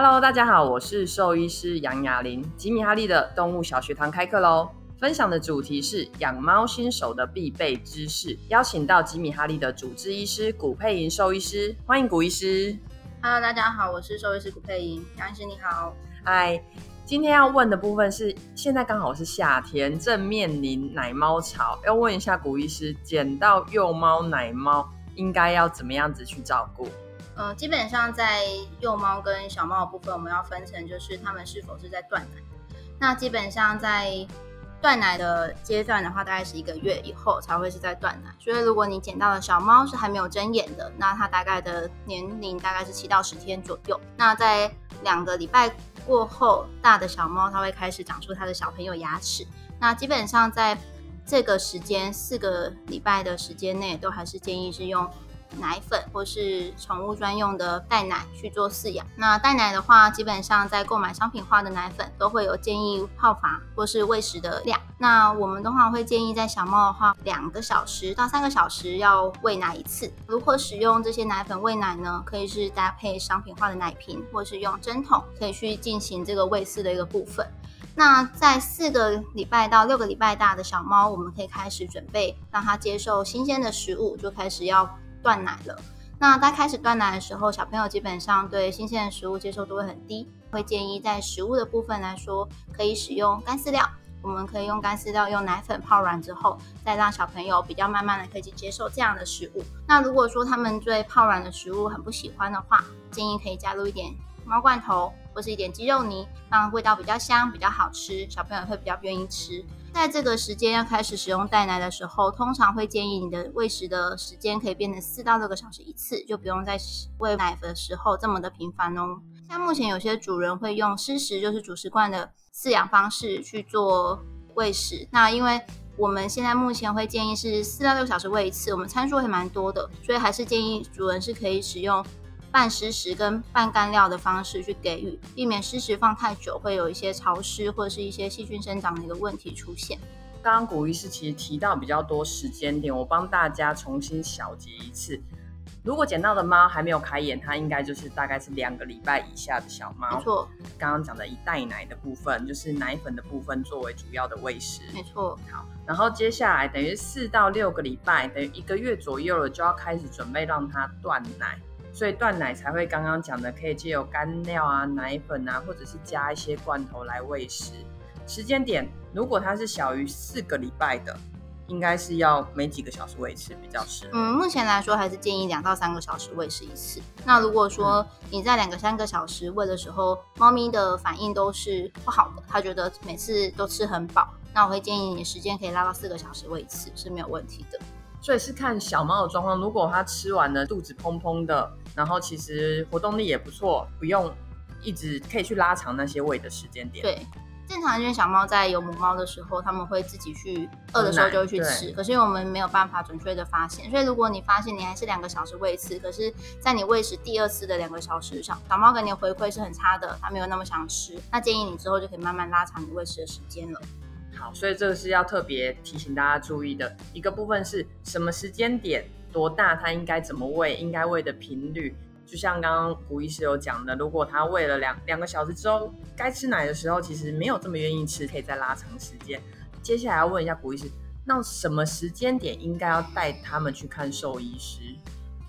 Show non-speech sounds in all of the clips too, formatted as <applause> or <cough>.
Hello，大家好，我是兽医师杨雅玲。吉米哈利的动物小学堂开课喽！分享的主题是养猫新手的必备知识，邀请到吉米哈利的主治医师古佩莹兽医师，欢迎古医师。Hello，大家好，我是兽医师古佩莹，杨医师你好。嗨，今天要问的部分是，现在刚好是夏天，正面临奶猫潮，要问一下古医师，捡到幼猫奶猫应该要怎么样子去照顾？呃，基本上在幼猫跟小猫的部分，我们要分成就是它们是否是在断奶。那基本上在断奶的阶段的话，大概是一个月以后才会是在断奶。所以如果你捡到的小猫是还没有睁眼的，那它大概的年龄大概是七到十天左右。那在两个礼拜过后，大的小猫它会开始长出它的小朋友牙齿。那基本上在这个时间四个礼拜的时间内，都还是建议是用。奶粉或是宠物专用的代奶去做饲养。那代奶的话，基本上在购买商品化的奶粉都会有建议泡法或是喂食的量。那我们的话会建议在小猫的话，两个小时到三个小时要喂奶一次。如何使用这些奶粉喂奶呢？可以是搭配商品化的奶瓶，或是用针筒，可以去进行这个喂饲的一个部分。那在四个礼拜到六个礼拜大的小猫，我们可以开始准备让它接受新鲜的食物，就开始要。断奶了，那在开始断奶的时候，小朋友基本上对新鲜的食物接受度会很低，会建议在食物的部分来说，可以使用干饲料。我们可以用干饲料，用奶粉泡软之后，再让小朋友比较慢慢的可以去接受这样的食物。那如果说他们对泡软的食物很不喜欢的话，建议可以加入一点猫罐头或是一点鸡肉泥，让味道比较香，比较好吃，小朋友会比较愿意吃。在这个时间要开始使用代奶的时候，通常会建议你的喂食的时间可以变成四到六个小时一次，就不用在喂奶的时候这么的频繁哦。像目前有些主人会用湿食，就是主食罐的饲养方式去做喂食。那因为我们现在目前会建议是四到六小时喂一次，我们参数还蛮多的，所以还是建议主人是可以使用。半湿食跟半干料的方式去给予，避免湿食放太久会有一些潮湿或者是一些细菌生长的一个问题出现。刚刚古医师其实提到比较多时间点，我帮大家重新小结一次。如果捡到的猫还没有开眼，它应该就是大概是两个礼拜以下的小猫。没错。刚刚讲的以代奶的部分，就是奶粉的部分作为主要的喂食。没错。好，然后接下来等于四到六个礼拜，等于一个月左右了，就要开始准备让它断奶。所以断奶才会刚刚讲的，可以借由干料啊、奶粉啊，或者是加一些罐头来喂食。时间点，如果它是小于四个礼拜的，应该是要每几个小时喂一次比较适合。嗯，目前来说还是建议两到三个小时喂食一次。那如果说你在两个三个小时喂的时候，猫咪的反应都是不好的，它觉得每次都吃很饱，那我会建议你时间可以拉到四个小时喂一次是没有问题的。所以是看小猫的状况，如果它吃完了肚子砰砰的，然后其实活动力也不错，不用一直可以去拉长那些喂的时间点。对，正常因为小猫在有母猫的时候，他们会自己去饿的时候就会去吃，可是因为我们没有办法准确的发现，所以如果你发现你还是两个小时喂一次，可是在你喂食第二次的两个小时上，小猫给你的回馈是很差的，它没有那么想吃，那建议你之后就可以慢慢拉长你喂食的时间了。好，所以这个是要特别提醒大家注意的一个部分是什么时间点多大，它应该怎么喂，应该喂的频率。就像刚刚古医师有讲的，如果他喂了两两个小时之后，该吃奶的时候，其实没有这么愿意吃，可以再拉长时间。接下来要问一下古医师，那什么时间点应该要带他们去看兽医师？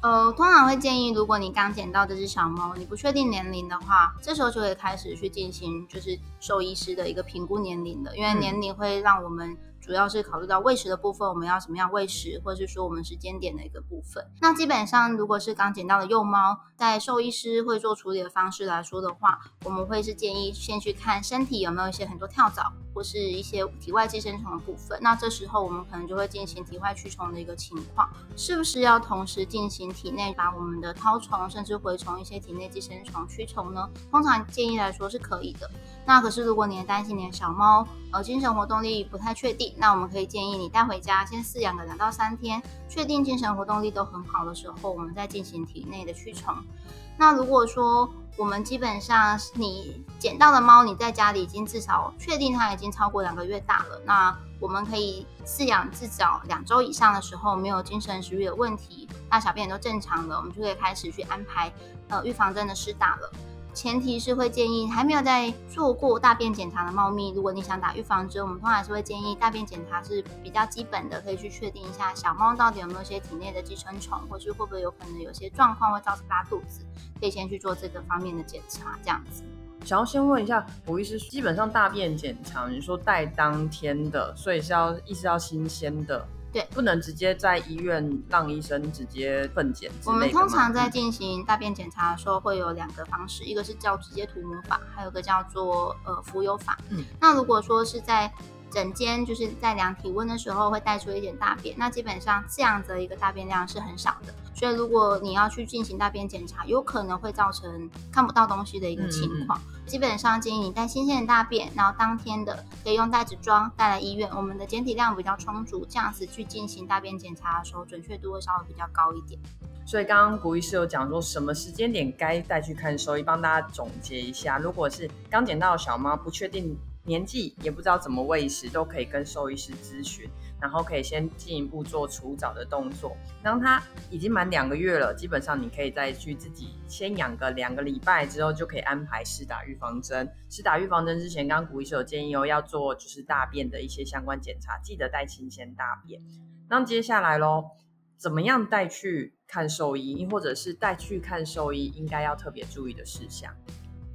呃，通常会建议，如果你刚捡到这只小猫，你不确定年龄的话，这时候就会开始去进行就是兽医师的一个评估年龄的，因为年龄会让我们。主要是考虑到喂食的部分，我们要怎么样喂食，或者是说我们时间点的一个部分。那基本上，如果是刚捡到的幼猫，在兽医师会做处理的方式来说的话，我们会是建议先去看身体有没有一些很多跳蚤，或是一些体外寄生虫的部分。那这时候我们可能就会进行体外驱虫的一个情况，是不是要同时进行体内把我们的绦虫甚至蛔虫一些体内寄生虫驱虫呢？通常建议来说是可以的。那可是如果你担心你的小猫呃精神活动力不太确定，那我们可以建议你带回家先饲养个两到三天，确定精神活动力都很好的时候，我们再进行体内的驱虫。那如果说我们基本上你捡到的猫，你在家里已经至少确定它已经超过两个月大了，那我们可以饲养至少两周以上的时候，没有精神食欲的问题，那小便也都正常了，我们就可以开始去安排呃预防针的施打了。前提是会建议还没有在做过大便检查的猫咪，如果你想打预防针，我们通常是会建议大便检查是比较基本的，可以去确定一下小猫到底有没有些体内的寄生虫，或是会不会有可能有些状况会造成拉肚子，可以先去做这个方面的检查，这样子。想要先问一下，胡医师，基本上大便检查，你说带当天的，所以是要意思要新鲜的，对，不能直接在医院让医生直接粪检。我们通常在进行大便检查的时候，会有两个方式，一个是叫直接涂抹法，还有一个叫做呃浮油法。嗯，那如果说是在诊间就是在量体温的时候会带出一点大便，那基本上这样的一个大便量是很少的，所以如果你要去进行大便检查，有可能会造成看不到东西的一个情况。嗯嗯，基本上建议你带新鲜的大便，然后当天的可以用袋子装带来医院，我们的检体量比较充足，这样子去进行大便检查的时候，准确度会稍微比较高一点。所以刚刚古医师有讲说什么时间点该带去看兽医，帮大家总结一下，如果是刚捡到的小猫，不确定。年纪也不知道怎么喂食，都可以跟兽医师咨询，然后可以先进一步做除蚤的动作。当它已经满两个月了，基本上你可以再去自己先养个两个礼拜之后，就可以安排试打预防针。试打预防针之前，刚刚古医师有建议哦，要做就是大便的一些相关检查，记得带新鲜大便。那接下来咯，怎么样带去看兽医，或者是带去看兽医应该要特别注意的事项？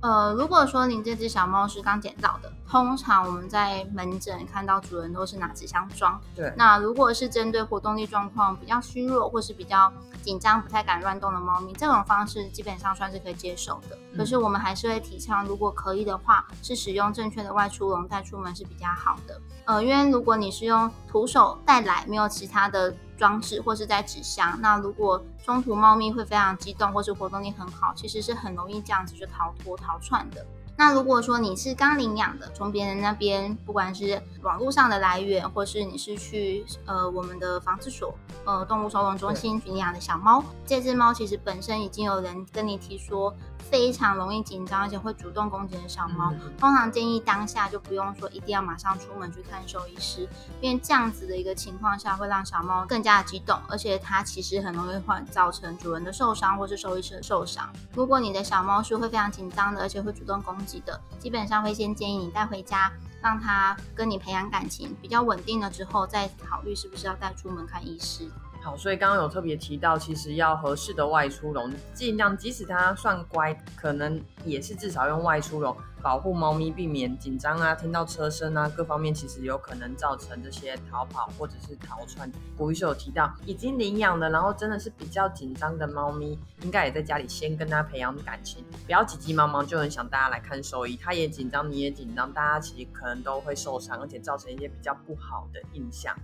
呃，如果说您这只小猫是刚捡到的，通常我们在门诊看到主人都是拿纸箱装。对。那如果是针对活动力状况比较虚弱或是比较紧张、不太敢乱动的猫咪，这种方式基本上算是可以接受的。嗯。可是我们还是会提倡，如果可以的话，是使用正确的外出笼带出门是比较好的。呃，因为如果你是用徒手带来，没有其他的。装置或是在纸箱，那如果中途猫咪会非常激动，或是活动力很好，其实是很容易这样子就逃脱逃窜的。那如果说你是刚领养的，从别人那边，不管是网络上的来源，或是你是去呃我们的防治所、呃动物收容中心领养的小猫，这只猫其实本身已经有人跟你提说非常容易紧张，而且会主动攻击的小猫，嗯、通常建议当下就不用说一定要马上出门去看兽医师，因为这样子的一个情况下会让小猫更加的激动，而且它其实很容易会造成主人的受伤或是兽医师的受伤。如果你的小猫是会非常紧张的，而且会主动攻击。的基本上会先建议你带回家，让他跟你培养感情比较稳定了之后，再考虑是不是要带出门看医师。好，所以刚刚有特别提到，其实要合适的外出笼，尽量即使它算乖，可能也是至少用外出笼保护猫咪，避免紧张啊，听到车声啊，各方面其实有可能造成这些逃跑或者是逃窜。古医师有提到，已经领养的，然后真的是比较紧张的猫咪，应该也在家里先跟它培养感情，不要急急忙忙就很想大家来看兽医，它也紧张，你也紧张，大家其实可能都会受伤，而且造成一些比较不好的印象。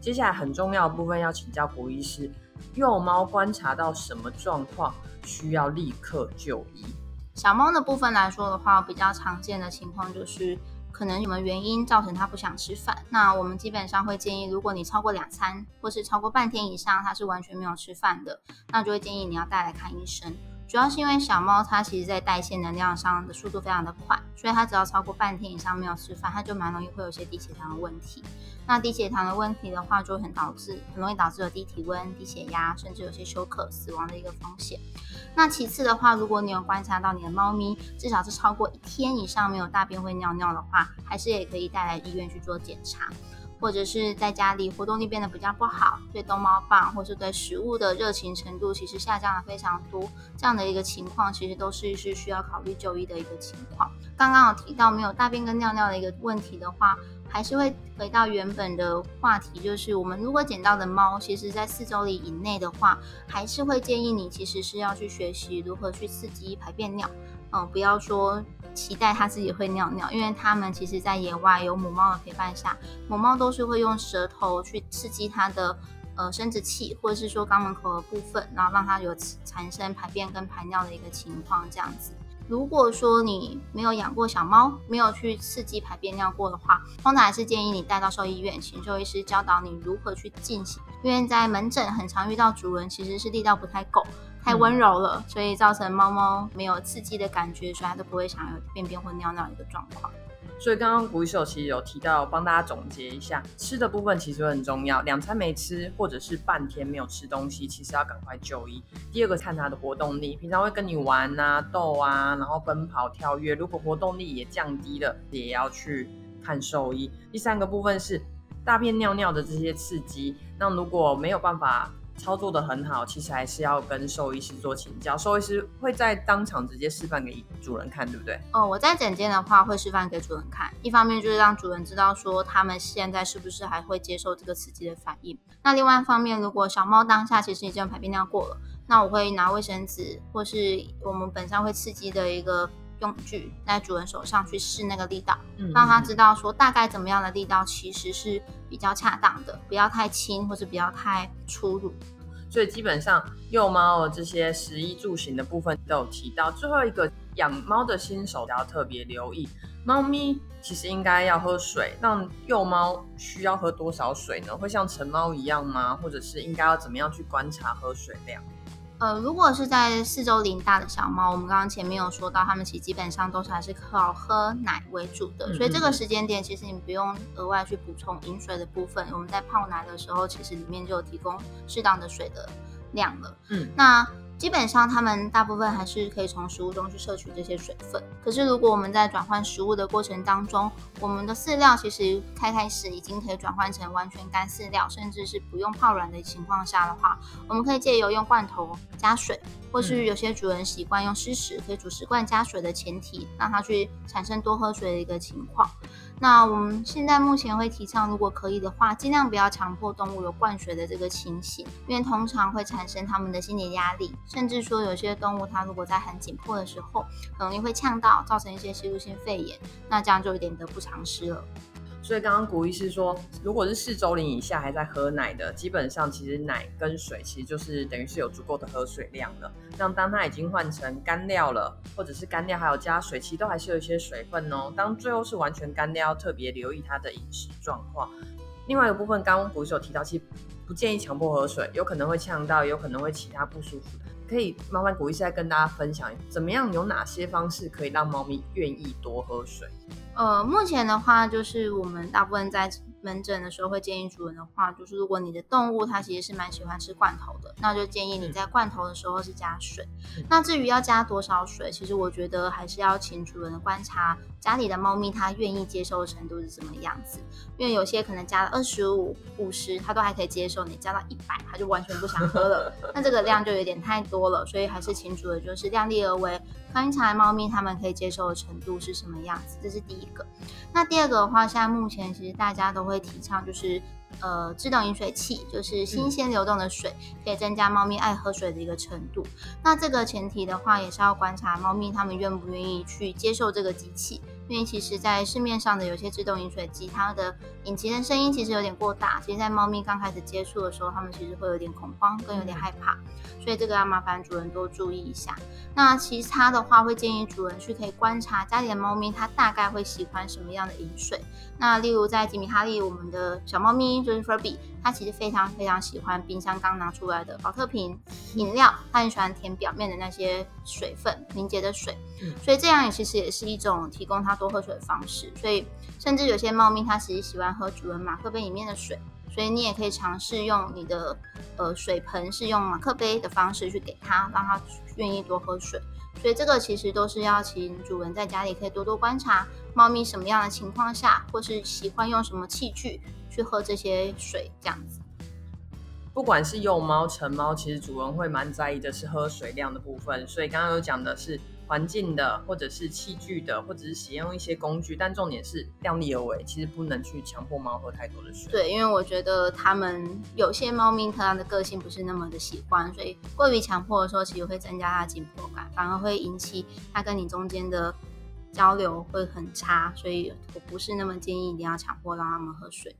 接下来很重要的部分要请教古医师，幼猫观察到什么状况需要立刻就医？小猫的部分来说的话，比较常见的情况就是可能有什么原因造成它不想吃饭。那我们基本上会建议，如果你超过两餐或是超过半天以上，它是完全没有吃饭的，那就会建议你要带来看医生。主要是因为小猫它其实在代谢能量上的速度非常的快，所以它只要超过半天以上没有吃饭，它就蛮容易会有一些低血糖的问题。那低血糖的问题的话，就很导致很容易导致有低体温、低血压，甚至有些休克、死亡的一个风险。那其次的话，如果你有观察到你的猫咪至少是超过一天以上没有大便会尿尿的话，还是也可以带来医院去做检查。或者是在家里活动力变得比较不好，对逗猫棒或是对食物的热情程度其实下降了非常多，这样的一个情况其实都是是需要考虑就医的一个情况。刚刚有提到没有大便跟尿尿的一个问题的话，还是会回到原本的话题，就是我们如果捡到的猫，其实在四周里以内的话，还是会建议你其实是要去学习如何去刺激排便尿。嗯，不要说期待它自己会尿尿，因为它们其实，在野外有母猫的陪伴下，母猫都是会用舌头去刺激它的呃生殖器，或者是说肛门口的部分，然后让它有产生排便跟排尿的一个情况，这样子。如果说你没有养过小猫，没有去刺激排便尿过的话，通常还是建议你带到兽医院，请兽医师教导你如何去进行，因为在门诊很常遇到主人其实是力道不太够。太温柔了，所以造成猫猫没有刺激的感觉，所以它都不会想有便便或尿尿的一个状况。所以刚刚古医师其实有提到，帮大家总结一下，吃的部分其实很重要。两餐没吃，或者是半天没有吃东西，其实要赶快就医。第二个看它的活动力，平常会跟你玩啊、逗啊，然后奔跑、跳跃，如果活动力也降低了，也要去看兽医。第三个部分是大便、尿尿的这些刺激，那如果没有办法。操作的很好，其实还是要跟兽医师做请教。兽医师会在当场直接示范给主人看，对不对？哦，我在诊间的话会示范给主人看，一方面就是让主人知道说他们现在是不是还会接受这个刺激的反应。那另外一方面，如果小猫当下其实已经排便尿过了，那我会拿卫生纸或是我们本身会刺激的一个。用具在主人手上去试那个力道，让他知道说大概怎么样的力道其实是比较恰当的，不要太轻或者不要太粗鲁。所以基本上幼猫的这些食衣住行的部分都有提到。最后一个养猫的新手要特别留意，猫咪其实应该要喝水。那幼猫需要喝多少水呢？会像成猫一样吗？或者是应该要怎么样去观察喝水量？呃，如果是在四周龄大的小猫，我们刚刚前面有说到，它们其实基本上都是还是靠喝奶为主的，所以这个时间点其实你不用额外去补充饮水的部分。我们在泡奶的时候，其实里面就有提供适当的水的量了。嗯，那。基本上，它们大部分还是可以从食物中去摄取这些水分。可是，如果我们在转换食物的过程当中，我们的饲料其实开开始已经可以转换成完全干饲料，甚至是不用泡软的情况下的话，我们可以借由用罐头加水，或是有些主人习惯用湿食，可以煮食罐加水的前提，让它去产生多喝水的一个情况。那我们现在目前会提倡，如果可以的话，尽量不要强迫动物有灌水的这个情形，因为通常会产生他们的心理压力，甚至说有些动物它如果在很紧迫的时候，很容易会呛到，造成一些吸入性肺炎，那这样就有点得不偿失了。所以刚刚古医师说，如果是四周龄以下还在喝奶的，基本上其实奶跟水其实就是等于是有足够的喝水量了。那当它已经换成干料了，或者是干料还有加水，其实都还是有一些水分哦。当最后是完全干料，要特别留意它的饮食状况。另外一个部分，刚刚古医师有提到，其实不建议强迫喝水，有可能会呛到，有可能会其他不舒服的。可以麻烦古医师再跟大家分享，怎么样有哪些方式可以让猫咪愿意多喝水？呃，目前的话，就是我们大部分在门诊的时候会建议主人的话，就是如果你的动物它其实是蛮喜欢吃罐头的，那就建议你在罐头的时候是加水。嗯、那至于要加多少水，其实我觉得还是要请主人的观察家里的猫咪它愿意接受的程度是什么样子，因为有些可能加了二十五、五十，它都还可以接受，你加到一百，它就完全不想喝了，那这个量就有点太多了，所以还是清楚的就是量力而为。观察猫咪它们可以接受的程度是什么样子，这是第一个。那第二个的话，现在目前其实大家都会提倡，就是呃自动饮水器，就是新鲜流动的水，可以增加猫咪爱喝水的一个程度。那这个前提的话，也是要观察猫咪它们愿不愿意去接受这个机器。因为其实，在市面上的有些自动饮水机，它的引擎的声音其实有点过大。其实，在猫咪刚开始接触的时候，它们其实会有点恐慌，跟有点害怕。所以，这个要麻烦主人多注意一下。那其他的话，会建议主人去可以观察家里的猫咪，它大概会喜欢什么样的饮水。那例如在吉米哈利，我们的小猫咪就是 Furby，它其实非常非常喜欢冰箱刚拿出来的保特瓶饮料，它很喜欢舔表面的那些水分凝结的水。所以这样也其实也是一种提供它多喝水的方式。所以甚至有些猫咪它其实喜欢喝主人马克杯里面的水，所以你也可以尝试用你的呃水盆是用马克杯的方式去给它，让它愿意多喝水。所以这个其实都是要请主人在家里可以多多观察猫咪什么样的情况下，或是喜欢用什么器具去喝这些水这样子。不管是幼猫、成猫，其实主人会蛮在意的是喝水量的部分。所以刚刚有讲的是。环境的，或者是器具的，或者是使用一些工具，但重点是量力而为，其实不能去强迫猫喝太多的水。对，因为我觉得他们有些猫咪它的个性不是那么的喜欢，所以过于强迫的时候，其实会增加它的紧迫感，反而会引起它跟你中间的交流会很差。所以我不是那么建议一定要强迫让它们喝水。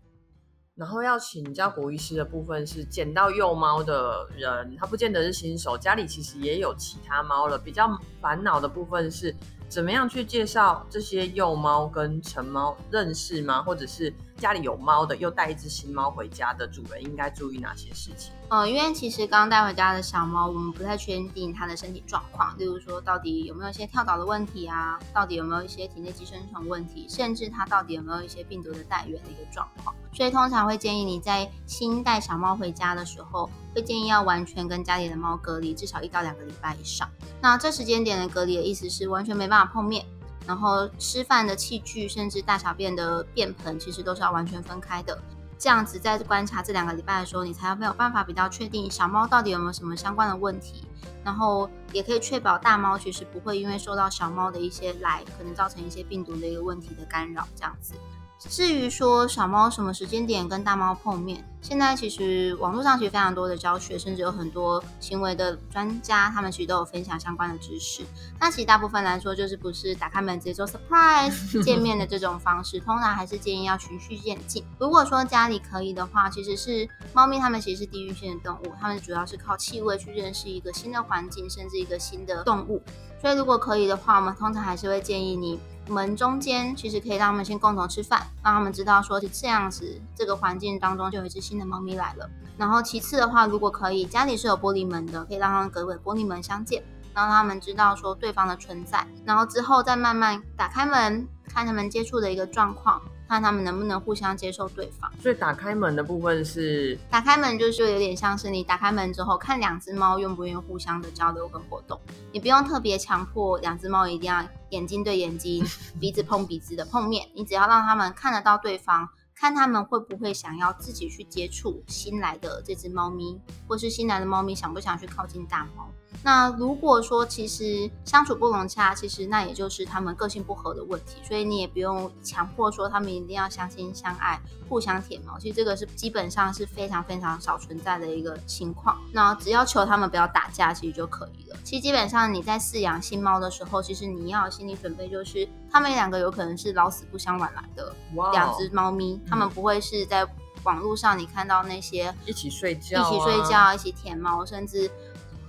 然后要请教古医师的部分是，捡到幼猫的人，他不见得是新手，家里其实也有其他猫了。比较烦恼的部分是，怎么样去介绍这些幼猫跟成猫认识吗？或者是家里有猫的又带一只新猫回家的主人应该注意哪些事情？呃，因为其实刚带回家的小猫，我们不太确定它的身体状况，例如说到底有没有一些跳蚤的问题啊，到底有没有一些体内寄生虫问题，甚至它到底有没有一些病毒的带源的一个状况。所以通常会建议你在新带小猫回家的时候，会建议要完全跟家里的猫隔离至少一到两个礼拜以上。那这时间点的隔离的意思是完全没办法碰面，然后吃饭的器具甚至大小便的便盆其实都是要完全分开的。这样子在观察这两个礼拜的时候，你才没有办法比较确定小猫到底有没有什么相关的问题，然后也可以确保大猫其实不会因为受到小猫的一些来，可能造成一些病毒的一个问题的干扰，这样子。至于说小猫什么时间点跟大猫碰面，现在其实网络上其实非常多的教学，甚至有很多行为的专家，他们其实都有分享相关的知识。那其实大部分来说，就是不是打开门直接做 surprise <laughs> 见面的这种方式，通常还是建议要循序渐进。如果说家里可以的话，其实是猫咪它们其实是地域性的动物，它们主要是靠气味去认识一个新的环境，甚至一个新的动物。所以如果可以的话，我们通常还是会建议你。门中间其实可以让他们先共同吃饭，让他们知道说是这样子，这个环境当中就有一只新的猫咪来了。然后其次的话，如果可以，家里是有玻璃门的，可以让他们隔着玻璃门相见，让他们知道说对方的存在。然后之后再慢慢打开门，看他们接触的一个状况。看他们能不能互相接受对方，所以打开门的部分是打开门，就是有点像是你打开门之后，看两只猫愿不愿意互相的交流跟活动。你不用特别强迫两只猫一定要眼睛对眼睛、<laughs> 鼻子碰鼻子的碰面，你只要让他们看得到对方，看他们会不会想要自己去接触新来的这只猫咪，或是新来的猫咪想不想去靠近大猫。那如果说其实相处不融洽，其实那也就是他们个性不合的问题，所以你也不用强迫说他们一定要相亲相爱、互相舔毛。其实这个是基本上是非常非常少存在的一个情况。那只要求他们不要打架，其实就可以了。其实基本上你在饲养新猫的时候，其实你要有心理准备，就是他们两个有可能是老死不相往来的两只猫咪，他们不会是在网络上你看到那些一起睡觉、一起睡觉、一起舔毛，甚至。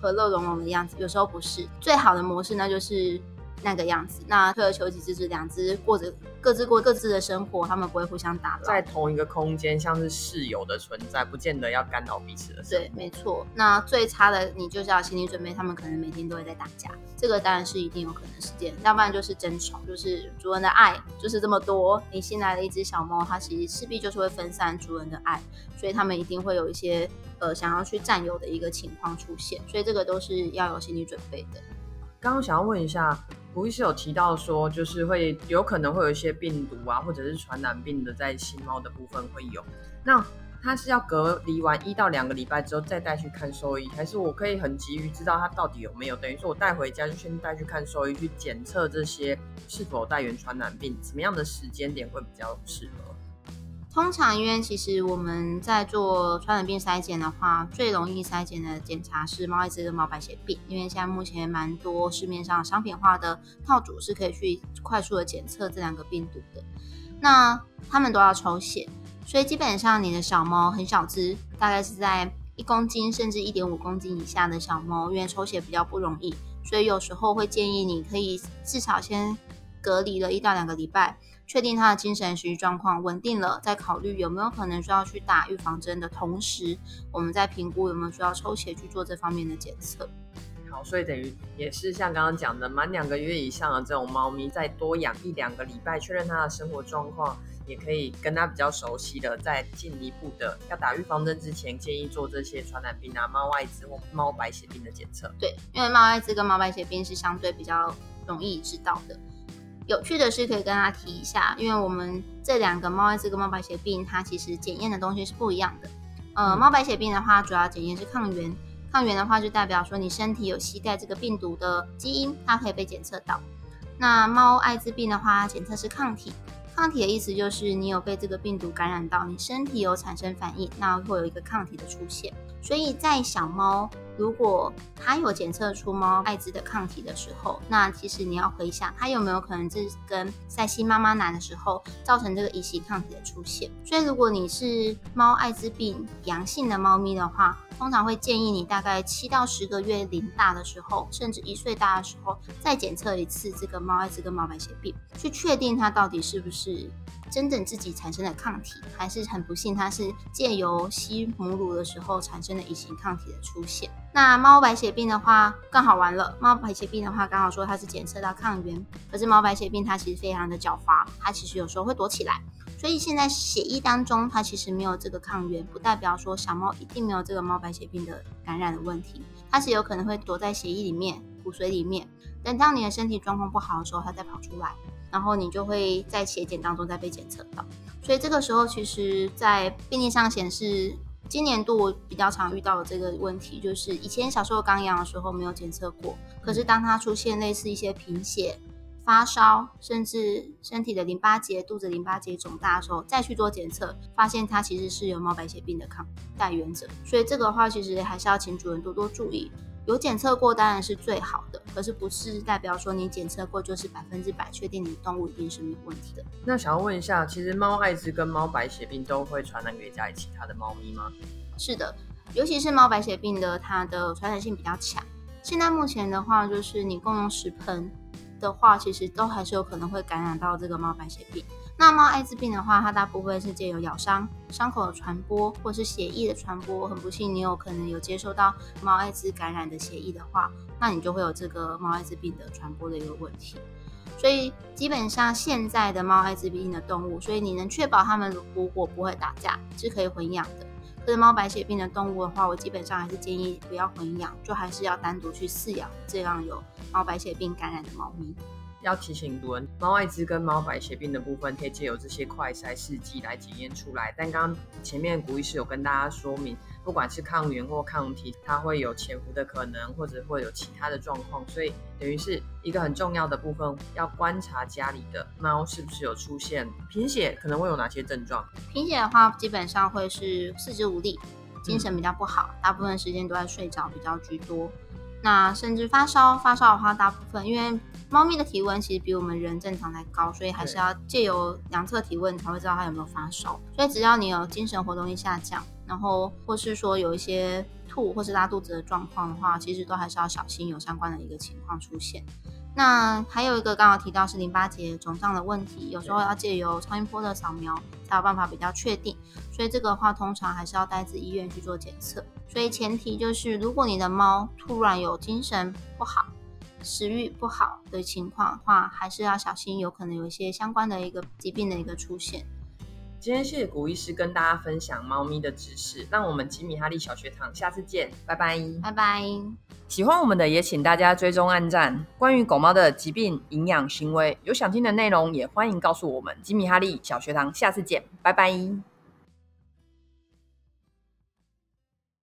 和乐融融的样子，有时候不是最好的模式，那就是那个样子。那退而求其次，是两只过着各自过各自的生活，他们不会互相打扰，在同一个空间，像是室友的存在，不见得要干扰彼此的生活。对，没错。那最差的，你就是要心理准备，他们可能每天都会在打架，这个当然是一定有可能事件。要不然就是争宠，就是主人的爱就是这么多，你新来的一只小猫，它其实势必就是会分散主人的爱，所以他们一定会有一些。呃，想要去占有的一个情况出现，所以这个都是要有心理准备的。刚刚想要问一下，胡医师有提到说，就是会有可能会有一些病毒啊，或者是传染病的，在新猫的部分会有。那它是要隔离完一到两个礼拜之后再带去看兽医，还是我可以很急于知道它到底有没有？等于说我带回家就先带去看兽医，去检测这些是否带原传染病，什么样的时间点会比较适合？通常，因为其实我们在做传染病筛检的话，最容易筛检的检查是猫艾滋跟猫白血病，因为现在目前蛮多市面上商品化的套组是可以去快速的检测这两个病毒的。那他们都要抽血，所以基本上你的小猫很小只，大概是在一公斤甚至一点五公斤以下的小猫，因为抽血比较不容易，所以有时候会建议你可以至少先隔离了一到两个礼拜。确定他的精神食欲状况稳定了，再考虑有没有可能需要去打预防针的同时，我们再评估有没有需要抽血去做这方面的检测。好，所以等于也是像刚刚讲的，满两个月以上的这种猫咪，再多养一两个礼拜，确认它的生活状况，也可以跟它比较熟悉的，再进一步的要打预防针之前，建议做这些传染病啊、猫艾滋或猫白血病的检测。对，因为猫艾滋跟猫白血病是相对比较容易知道的。有趣的是，可以跟大家提一下，因为我们这两个猫艾滋跟猫白血病，它其实检验的东西是不一样的。呃，猫白血病的话，主要检验是抗原，抗原的话就代表说你身体有携带这个病毒的基因，它可以被检测到。那猫艾滋病的话，检测是抗体，抗体的意思就是你有被这个病毒感染到，你身体有产生反应，那会有一个抗体的出现。所以在小猫如果它有检测出猫艾滋的抗体的时候，那其实你要回想，它有没有可能是跟在吸妈妈奶的时候造成这个乙型抗体的出现。所以，如果你是猫艾滋病阳性的猫咪的话，通常会建议你大概七到十个月龄大的时候，甚至一岁大的时候，再检测一次这个猫艾滋跟猫白血病，去确定它到底是不是真正自己产生的抗体，还是很不幸它是借由吸母乳的时候产生的乙型抗体的出现。那猫白血病的话更好玩了，猫白血病的话刚好说它是检测到抗原，可是猫白血病它其实非常的狡猾，它其实有时候会躲起来。所以现在血液当中，它其实没有这个抗原，不代表说小猫一定没有这个猫白血病的感染的问题。它是有可能会躲在血液里面、骨髓里面，等到你的身体状况不好的时候，它再跑出来，然后你就会在血检当中再被检测到。所以这个时候，其实，在病历上显示，今年度我比较常遇到的这个问题，就是以前小时候刚养的时候没有检测过，可是当它出现类似一些贫血。发烧，甚至身体的淋巴结、肚子淋巴结肿大的时候，再去做检测，发现它其实是有猫白血病的抗带原者。所以这个的话，其实还是要请主人多多注意。有检测过当然是最好的，可是不是代表说你检测过就是百分之百确定你的动物一定是没有问题的。那想要问一下，其实猫艾滋跟猫白血病都会传染给家里其他的猫咪吗？是的，尤其是猫白血病的，它的传染性比较强。现在目前的话，就是你共用食盆。的话，其实都还是有可能会感染到这个猫白血病。那猫艾滋病的话，它大部分是借由咬伤、伤口的传播，或是血液的传播。很不幸，你有可能有接受到猫艾滋感染的血液的话，那你就会有这个猫艾滋病的传播的一个问题。所以，基本上现在的猫艾滋病的动物，所以你能确保它们如果不会打架，是可以混养的。可是猫白血病的动物的话，我基本上还是建议不要混养，就还是要单独去饲养这样有猫白血病感染的猫咪。要提醒主人，猫艾滋跟猫白血病的部分，可以借由这些快筛试剂来检验出来。但刚刚前面古医师有跟大家说明，不管是抗原或抗体，它会有潜伏的可能，或者会有其他的状况，所以等于是一个很重要的部分，要观察家里的猫是不是有出现贫血，可能会有哪些症状？贫血的话，基本上会是四肢无力，精神比较不好，大部分时间都在睡着比较居多。那甚至发烧，发烧的话，大部分因为猫咪的体温其实比我们人正常还高，所以还是要借由量测体温才会知道它有没有发烧。所以只要你有精神活动力下降，然后或是说有一些吐或是拉肚子的状况的话，其实都还是要小心有相关的一个情况出现。那还有一个刚刚提到是淋巴结肿胀的问题，有时候要借由超音波的扫描才有办法比较确定，所以这个的话通常还是要带至医院去做检测。所以前提就是，如果你的猫突然有精神不好、食欲不好的情况的话，还是要小心，有可能有一些相关的一个疾病的一个出现。今天谢谢古医师跟大家分享猫咪的知识，让我们吉米哈利小学堂下次见，拜拜，拜拜。喜欢我们的也请大家追踪按赞。关于狗猫的疾病、营养、行为，有想听的内容也欢迎告诉我们。吉米哈利小学堂下次见，拜拜。